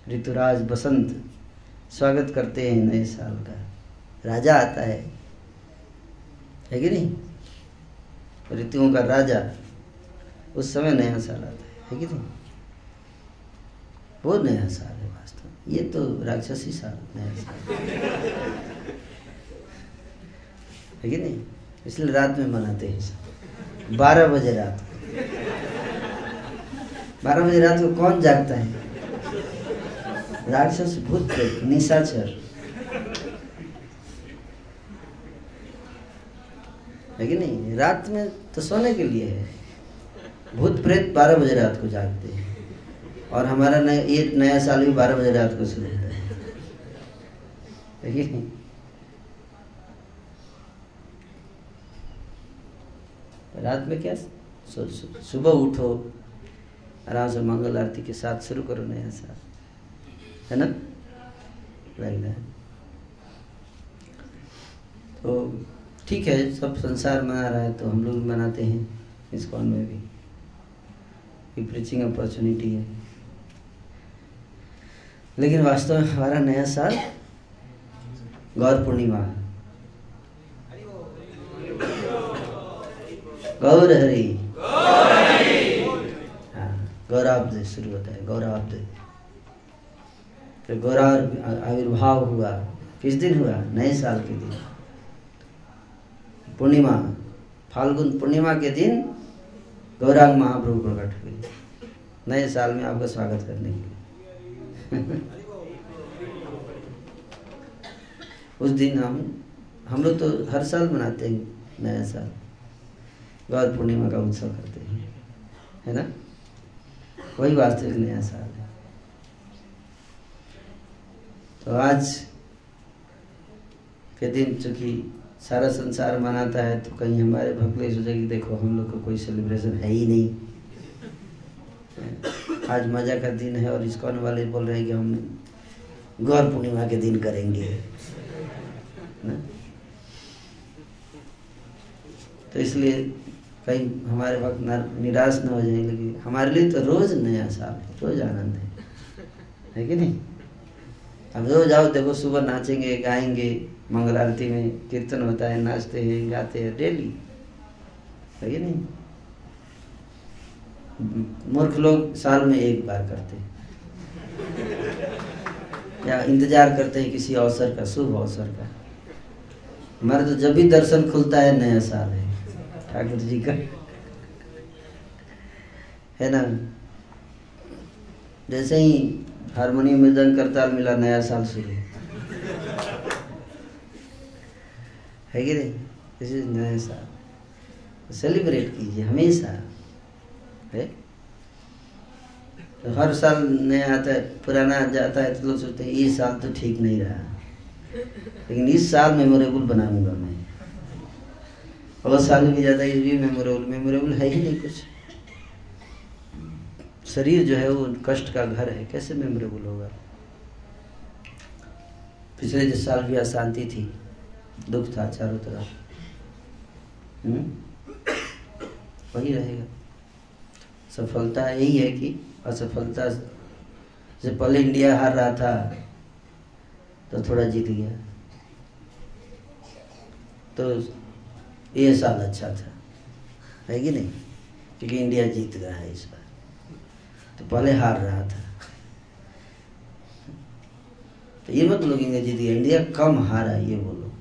ऋतुराज बसंत, स्वागत करते हैं नए साल का। राजा आता है। है कि नहीं? ऋतुओं का राजा उस समय नया साल आता है। है कि नहीं? वो नया साल है वास्तव में। ये तो राक्षसी साल, नया साल। है कि नहीं? इसलिए रात में मनाते हैं बारह बजे रात बारह बजे रात को कौन जागता है? राक्षस, भूत निशाचर। है कि नहीं? रात में तो सोने के लिए है। भूत प्रेत बारह बजे रात को जागते हैं। और हमारा नया, ये नया साल भी बारह बजे रात को शुरू होता है। रात में क्या? सुबह उठो आराम से मंगल आरती के साथ शुरू करो नया साल है ना? लगना है तो ठीक है, सब संसार मना रहा है तो हम लोग मनाते हैं इस कौन में भी। कि प्रीचिंग अपॉर्चुनिटी है। लेकिन वास्तव में हमारा नया साल गौर पूर्णिमा गौर हरी। गौराब्द शुरू होता है गौराब्द तो गौरा आविर्भाव हुआ, किस दिन हुआ? नए साल के दिन। पूर्णिमा, फाल्गुन पूर्णिमा के दिन गौरांग महाप्रभु प्रकट हुए। नए साल में आपका स्वागत करने के लिए। उस दिन हम हम लोग तो हर साल मनाते हैं नया साल। गौर पूर्णिमा का उत्सव करते हैं, है ना? वही वास्तविक नया साल है। तो आज के दिन चूँकि सारा संसार मनाता है तो कहीं हमारे भक्ले सोचे कि देखो, हम लोग को कोई सेलिब्रेशन है ही नहीं। आज मज़ा का दिन है और इस्कॉन वाले बोल रहे हैं कि हम गौर पूर्णिमा के दिन करेंगे। ना? तो इसलिए कहीं हमारे वक्त निराश न हो जाए लेकिन हमारे लिए तो रोज नया साल है, रोज आनंद है। है कि नहीं? अब रोज आओ, देखो सुबह नाचेंगे, गाएँगे मंगल आरती में कीर्तन होता है, नाचते हैं, गाते हैं, डेली। है कि नहीं? मूर्ख लोग साल में एक बार करते हैं। या इंतज़ार करते हैं किसी अवसर का, शुभ अवसर का। हमारे तो जब भी दर्शन खुलता है, नया साल है। ठाकुर जी का। है ना? जैसे ही हारमोनियम मृदंग करताल मिला नया साल शुरू। है कि नहीं? नया साल। सेलिब्रेट कीजिए, हमेशा। है? तो हर साल नया आता है, पुराना जाता है तो लोग सोचते हैं, ये साल तो ठीक नहीं रहा। लेकिन इस साल मेमोरेबल बनाऊँगा मैं। और साल भी जाता है भी मेमोरेबल मेमोरेबल है ही नहीं कुछ। शरीर जो है वो कष्ट का घर है, कैसे मेमोरेबल होगा? पिछले जिस साल भी अशांति थी, दुख था चारों तरफ़। वही रहेगा। सफलता यही है कि असफलता से पहले इंडिया हार रहा था तो थोड़ा जीत गया तो ये साल अच्छा था। है कि नहीं? क्योंकि इंडिया जीत गया है इस बार। तो पहले हार रहा था। तो ये मत लोग इंडिया जीत गया। इंडिया कम हारा, ये बोलो।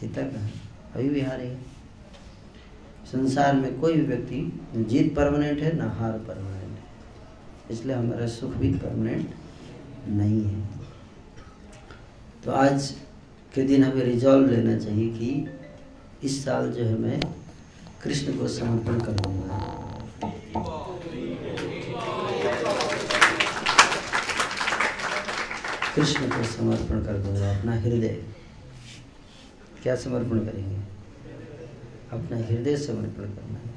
जीता कहा? अभी भी हारेगा संसार में कोई भी व्यक्ति जीत परमानेंट है, ना हार परमानेंट है। इसलिए हमारा सुख भी परमानेंट नहीं है। तो आज के दिन हमें रिजॉल्व लेना चाहिए कि इस साल जो है मैं कृष्ण को समर्पण कर दूँगा कृष्ण को समर्पण कर दूँगा अपना हृदय। क्या समर्पण करेंगे? अपना हृदय समर्पण करना है।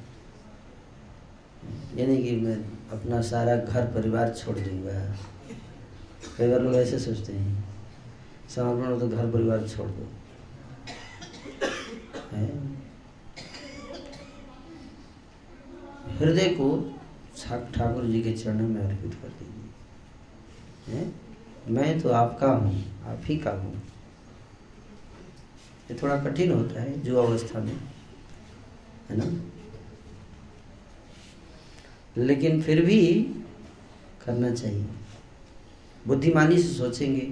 यानी कि मैं अपना सारा घर परिवार छोड़ दूँगा। कई बार लोग ऐसे सोचते हैं, समर्पण तो घर परिवार छोड़ दो। हृदय को ठाकुर जी के चरणों में अर्पित कर दीजिए। मैं तो आपका हूँ, आप ही का हूँ। ये थोड़ा कठिन होता है, जो अवस्था में, है ना? लेकिन फिर भी करना चाहिए। बुद्धिमानी से सोचेंगे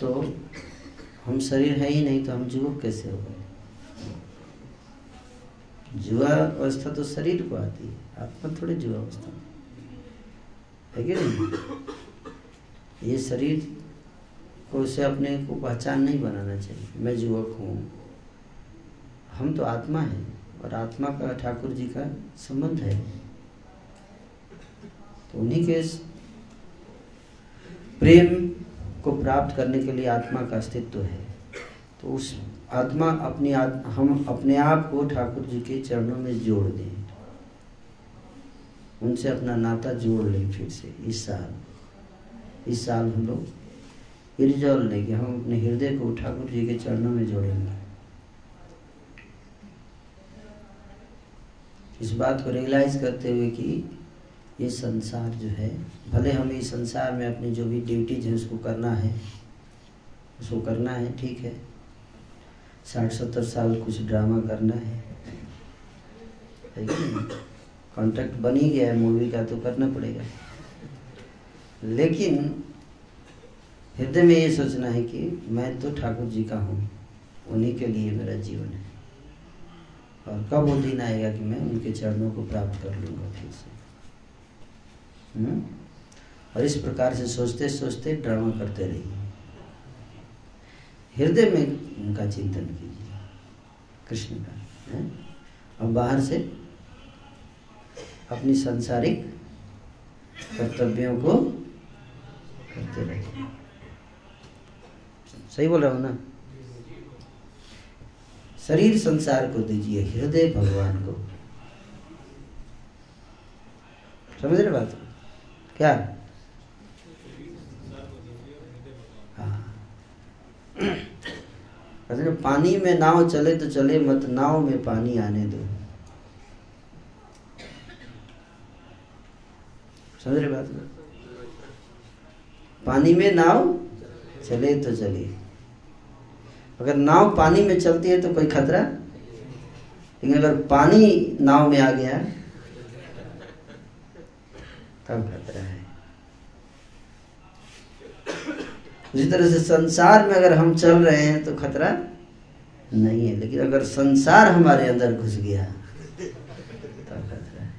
तो हम शरीर है ही नहीं तो हम युवक कैसे हो गए? जुआ अवस्था तो शरीर को आती है आत्मा थोड़े जुआ अवस्था है कि नहीं? ये शरीर को उसे अपने को पहचान नहीं बनाना चाहिए। मैं युवक हूँ। हम तो आत्मा है और आत्मा का, ठाकुर जी का संबंध है। तो उन्हीं के प्रेम को प्राप्त करने के लिए आत्मा का अस्तित्व है। तो उस आत्मा अपनी आत, हम अपने आप को ठाकुर जी के चरणों में जोड़ दें। उनसे अपना नाता जोड़ लें फिर से। इस साल इस साल हम लोग रिजॉल्व लें कि हम अपने हृदय को ठाकुर जी के चरणों में जोड़ेंगे। इस बात को रियलाइज़ करते हुए कि ये संसार जो है, भले हमें इस संसार में अपनी जो भी ड्यूटीज़ है, उसको करना है, उसको करना है, ठीक है। साठ सत्तर साल कुछ ड्रामा करना है कॉन्ट्रैक्ट बन ही गया है मूवी का तो करना पड़ेगा। लेकिन हृदय में ये सोचना है कि मैं तो ठाकुर जी का हूँ, उन्हीं के लिए मेरा जीवन है। और कब वो दिन आएगा कि मैं उनके चरणों को प्राप्त कर लूँगा फिर से? हम्म? और इस प्रकार से सोचते सोचते ड्रामा करते रहिए। हृदय में उनका चिंतन कीजिए। कृष्ण का और बाहर से अपनी संसारिक कर्तव्यों को करते रहिए। सही बोल रहा हूँ ना? शरीर संसार को दीजिए, हृदय भगवान को। समझ रहे बात? क्या? हाँ। पानी में नाव चले तो चले, मत नाव में पानी आने दो। समझ रहे बात पानी में नाव चले तो चले। अगर नाव पानी में चलती है तो कोई खतरा? लेकिन अगर पानी नाव में आ गया तब खतरा है। उसी तरह से संसार में अगर हम चल रहे हैं तो खतरा नहीं है, लेकिन अगर संसार हमारे अंदर घुस गया तब खतरा है।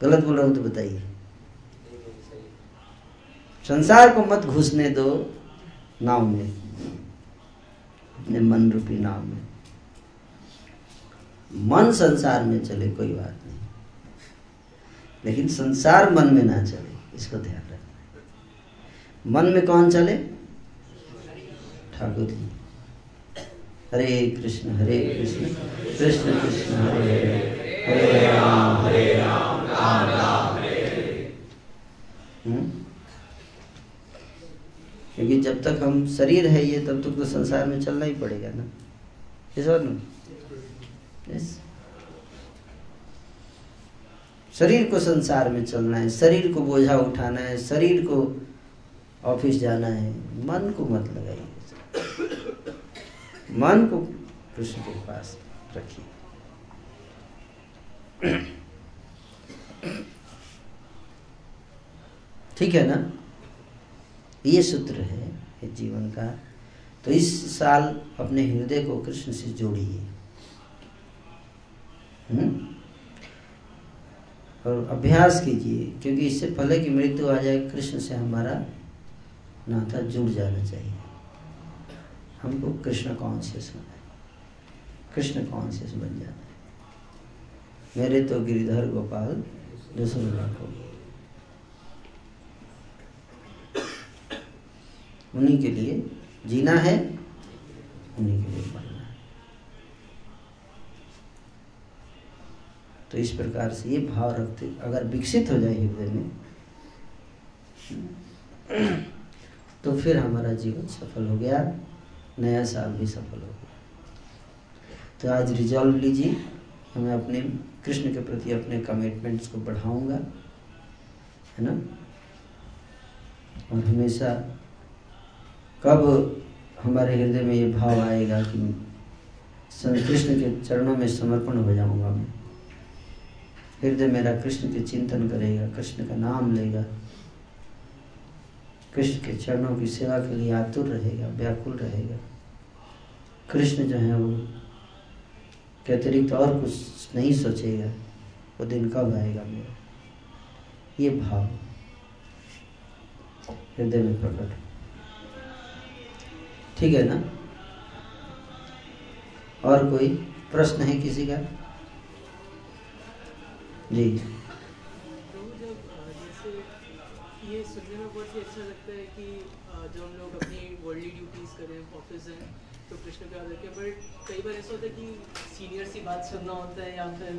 गलत बोल रहा हूँ तो बताइए। संसार को मत घुसने दो नाव में, अपने मन रूपी नाव में। मन संसार में चले, कोई बात नहीं। लेकिन संसार मन में ना चले, इसको ध्यान रखना मन में कौन चले? ठाकुर जी। हरे कृष्ण हरे कृष्ण कृष्ण कृष्ण, हरे हरे हरे राम हरे राम राम हम्म? क्योंकि जब तक हम शरीर है ये, तब तक तो संसार में चलना ही पड़ेगा ना। इस बात शरीर को संसार में चलना है, शरीर को बोझा उठाना है, शरीर को ऑफ़िस जाना है, मन को मत लगाइए। मन को कृष्ण के पास रखिए। ठीक है ना? ये सूत्र है जीवन का। तो इस साल अपने हृदय को कृष्ण से जोड़िए। और अभ्यास कीजिए, क्योंकि इससे पहले की मृत्यु आ जाए, कृष्ण से हमारा नाता जुड़ जाना चाहिए। हमको कृष्ण कॉन्शियस होना है। कृष्ण कॉन्शियस बन जाना है। मेरे तो गिरिधर गोपाल दूसरों लाखों उन्हीं के लिए जीना है, उन्हीं के लिए तो इस प्रकार से ये भाव रखते अगर विकसित हो जाए हृदय में तो फिर हमारा जीवन सफल हो गया, नया साल भी सफल हो गया। तो आज रिजॉल्व लीजिए मैं अपने, कृष्ण के प्रति अपने कमिटमेंट्स को बढ़ाऊँगा, है ना? और हमेशा कब हमारे हृदय में ये भाव आएगा कि कृष्ण के चरणों में समर्पण हो जाऊँगा मैं। हृदय मेरा कृष्ण के चिंतन करेगा, कृष्ण का नाम लेगा, कृष्ण के चरणों की सेवा के लिए आतुर रहेगा, व्याकुल रहेगा। कृष्ण जो है वो के अतिरिक्त और कुछ नहीं सोचेगा, वो दिन कब आएगा मेरा? ये भाव हृदय में प्रकट। ठीक है ना? और कोई प्रश्न है किसी का? जी। ये सुनने में बहुत ही अच्छा लगता है कि जब हम लोग अपनी ड्यूटीज़ करें ऑफ़िस हैं तो रखें बट कई बार ऐसा होता है कि सीनियर बात सुनना होता है या फिर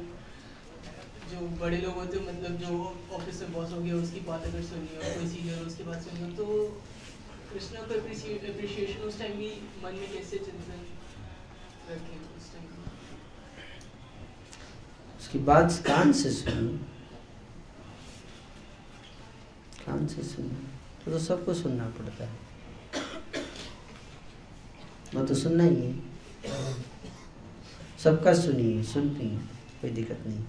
जो बड़े लोग होते हैं मतलब जो ऑफ़िस में बॉस हो गया, उसकी बात अगर सुनी सीनियर उसकी बात तो कृष्णा मन में कैसे उसकी बात कान से सुनी। कान से सुनी। तो, तो सबको सुनना पड़ता है। वो तो सुनना ही है। सबका सुनिए सुनती है कोई दिक्कत नहीं।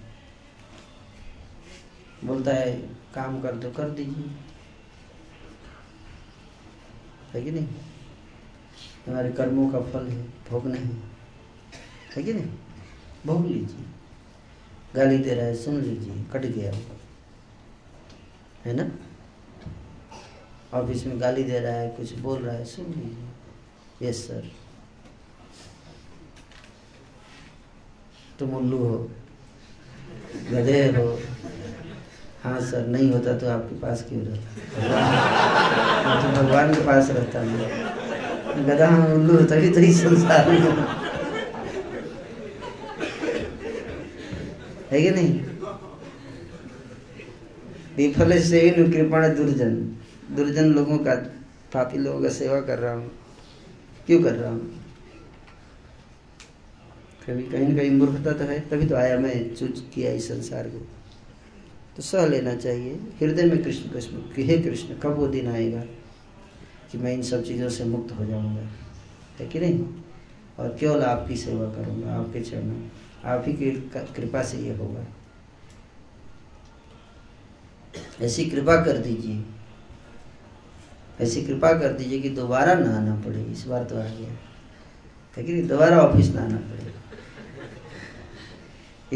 बोलता है काम कर दो कर दीजिए। है कि नहीं? हमारे कर्मों का फल है भोगना है। है कि नहीं? भोग लीजिए। गाली दे रहा है, सुन लीजिए, कट गया। है ना? ऑफ़िस में गाली दे रहा है, कुछ बोल रहा है, सुन लीजिए। यस सर तुम उल्लू हो। गधे हो। हाँ सर नहीं होता तो आपके पास क्यों रहता? तो भगवान के पास रहता हूँ। गधा हम उल्लू तभी तो संसार में है कि नहीं? विफल से ही कृपण दुर्जन। दुर्जन लोगों का, पापी लोगों का सेवा कर रहा हूँ। क्यों कर रहा हूँ? कभी, कहीं ना कहीं मूर्खता तो है, तभी तो आया मैं चूज़ किया इस संसार को। तो सह लेना चाहिए। हृदय में कृष्ण कृष्ण, हे कृष्ण, कब वो दिन आएगा कि मैं इन सब चीज़ों से मुक्त हो जाऊँगा? है कि नहीं? और केवल आपकी सेवा करूँगा, आपके चरणों आप ही की कृपा से ये होगा। ऐसी कृपा कर दीजिए। ऐसी कृपा कर दीजिए कि दोबारा ना आना पड़े, इस बार तो आ गया। कि नहीं दोबारा ऑफ़िस ना आना पड़े।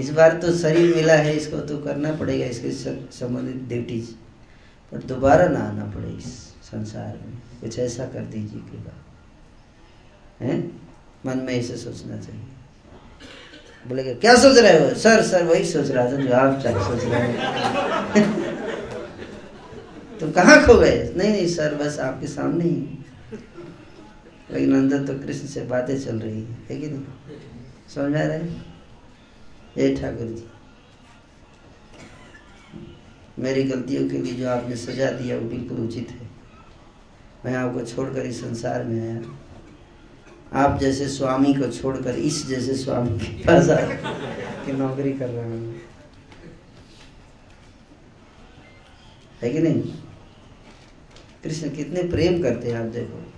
इस बार तो शरीर मिला है, इसको तो करना पड़ेगा, इसके संबंधित ड्यूटीज़ पर दोबारा ना आना पड़े इस संसार में। कुछ ऐसा कर दीजिए कृपा। है? मन में ऐसे सोचना चाहिए। बोलेगा, क्या सोच रहे हो? सर सर, वही सोच रहा था जो आप सोच रहे हो. तुम कहाँ खो गए? नहीं नहीं, सर, बस आपके सामने ही लेकिन अंदर तो कृष्ण से बातें चल रही है कि नहीं? समझ आ रहे हे? ठाकुर जी, मेरी गलतियों के लिए जो आपने सजा दिया वो बिल्कुल उचित है। मैं आपको छोड़कर इस संसार में आया आप जैसे स्वामी को छोड़कर इस जैसे स्वामी के पास की नौकरी कर रहे हैं है कि नहीं? कृष्ण कितने प्रेम करते हैं आप देखो।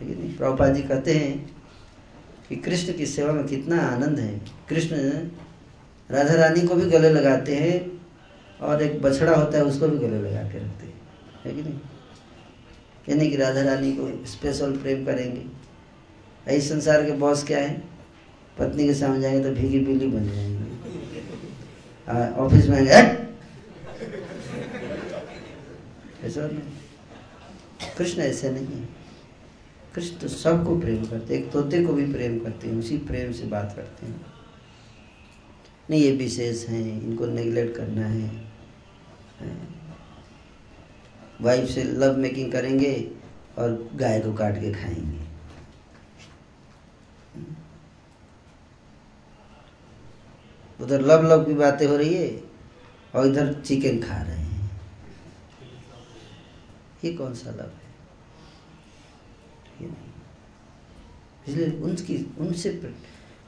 है कि नहीं? प्रभुपा जी कहते हैं कि कृष्ण की सेवा में कितना आनंद है। कृष्ण राधा रानी को भी गले लगाते हैं और एक बछड़ा होता है उसको भी गले लगा के रखते हैं। है कि नहीं? यानी कि राधा रानी को स्पेशल प्रेम करेंगे। इस संसार के बॉस क्या है? पत्नी के सामने जाएँगे तो भीगी बिल्ली बन जाएँगे। ऑफ़िस में ऐसा नहीं कृष्ण ऐसे नहीं है। कृष्ण तो सबको प्रेम करते एक तोते को भी प्रेम करते हैं। उसी प्रेम से बात करते हैं। नहीं, ये विशेष हैं। इनको नेग्लेक्ट करना है। वाइफ से लव मेकिंग करेंगे और गाय को काट के खाएँगे। उधर लव लव की बातें हो रही है और इधर चिकन खा रहे हैं। ये कौन सा लव है? इसलिए उनकी, उनसे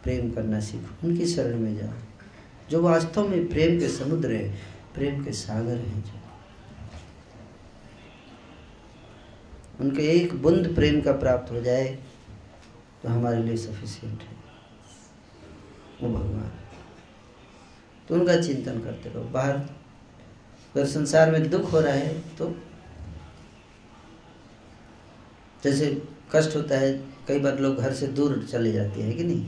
प्रेम करना सीखो, उनकी शरण में जाओ। जो वास्तव में प्रेम के समुद्र है, प्रेम के सागर हैं जो। उनके एक बुंद प्रेम का प्राप्त हो जाए तो हमारे लिए सफिशियंट है। वो भगवान। तो उनका चिंतन करते रहो। बाहर अगर संसार में दुख हो रहा है तो जैसे कष्ट होता है, कई बार लोग घर से दूर चले जाते हैं, कि नहीं?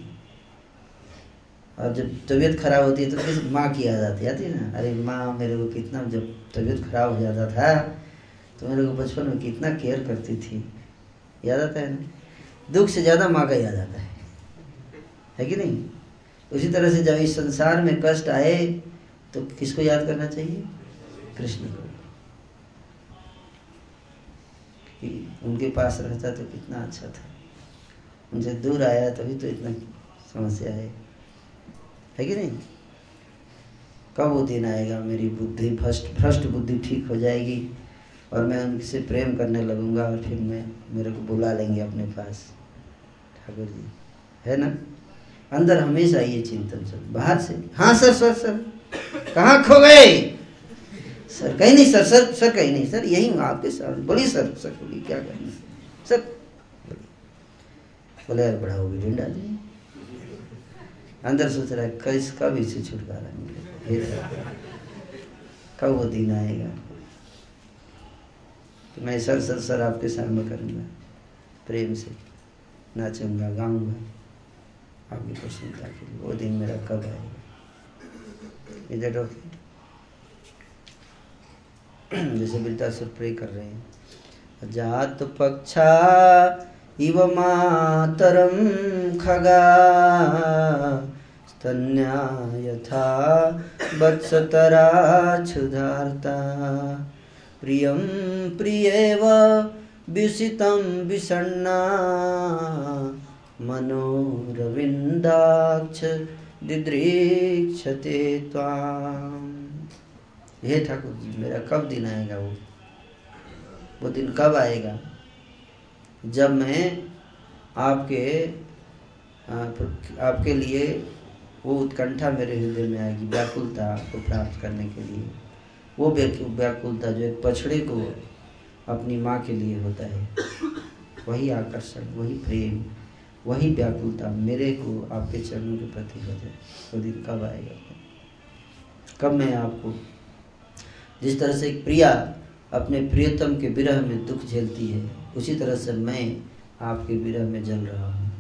और जब तबीयत खराब होती है तो किस माँ की याद आती आती है ना, अरे माँ, मेरे को कितना जब तबीयत खराब हो जाता था तो मेरे को बचपन में कितना केयर करती थी। याद आता है ना? दुख से ज़्यादा माँ का याद आता है। है कि नहीं? उसी तरह से जब इस संसार में कष्ट आए तो किसको याद करना चाहिए? कृष्ण को। कि उनके पास रहता तो कितना अच्छा था। उनसे दूर आया तभी तो इतना समस्या है। है कि नहीं? कब वो दिन आएगा, मेरी बुद्धि भ्रष्ट भ्रष्ट बुद्धि ठीक हो जाएगी और मैं उनसे प्रेम करने लगूँगा और फिर मैं, मेरे को बुला लेंगे अपने पास। ठाकुर जी, है ना? अंदर हमेशा ये चिंतन चल बाहर से। हाँ सर सर सर। कहाँ खो गए? सर, कहीं नहीं, सर सर सर, कहीं नहीं, सर, यही हूँ आपके साथ बोली, सर सर, बोली, क्या करना सर, बोले, यार, बड़ा होगी ढूंढा जी अंदर सोच रहा है कैस कब इसे छुटकारा मिलेगा। कब वो दिन आएगा? तो मैं, सर सर सर, आपके सामने करूँगा, प्रेम से नाचूँगा, गाऊँगा। आपकी प्रसन्नता के लिए वो दिन मेरा कब इज़ दैट ओके जैसे वृद्धासुर प्रे कर रहे हैं। जात पक्षा इव मातरम खगा। स्तन्या यथा वत्सतरा क्षुधार्ता प्रियं प्रियेव विषितं विषण्णा मनोरविन्दाक्ष दिदृक्षते त्वाम्। हे ठाकुर जी, मेरा कब दिन आएगा वो? वो दिन कब आएगा? जब मैं आपके आपके लिए वो उत्कंठा मेरे हृदय में आएगी, व्याकुलता को प्राप्त करने के लिए। वो व्याकुलता जो एक पछड़े को अपनी माँ के लिए होता है, वही आकर्षण वही प्रेम वही व्याकुलता मेरे को आपके चरणों के प्रति हो जाए, वो दिन कब आएगा? कब मैं आपको जिस तरह से एक प्रिया अपने प्रियतम के विरह में दुख झेलती है, उसी तरह से मैं आपके विरह में जल रहा हूँ।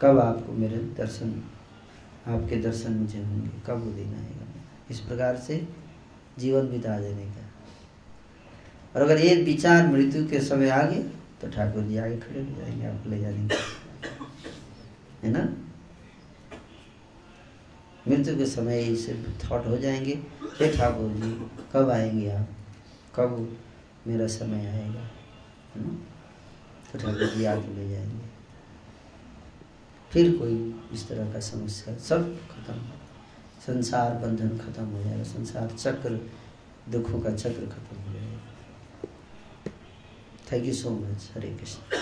कब आपको मेरे दर्शन, आपके दर्शन मुझे होंगे? कब वो दिन आएगा? इस प्रकार से जीवन बिता देने का। और अगर ये विचार मृत्यु के समय आ गए तो ठाकुर जी आगे खड़े हो जाएँगे आपको ले जाने है ना? मृत्यु के समय इसे थॉट हो जाएँगे हे ठाकुर जी कब आएँगे आप? कब मेरा समय आएगा? है ना? तो ठाकुर जी आगे ले जाएँगे। फिर कोई इस तरह का समस्या सब खत्म। संसार बंधन खत्म हो जाएगा। संसार चक्र, दुखों का चक्र खत्म। Thank you so much Hare Krishna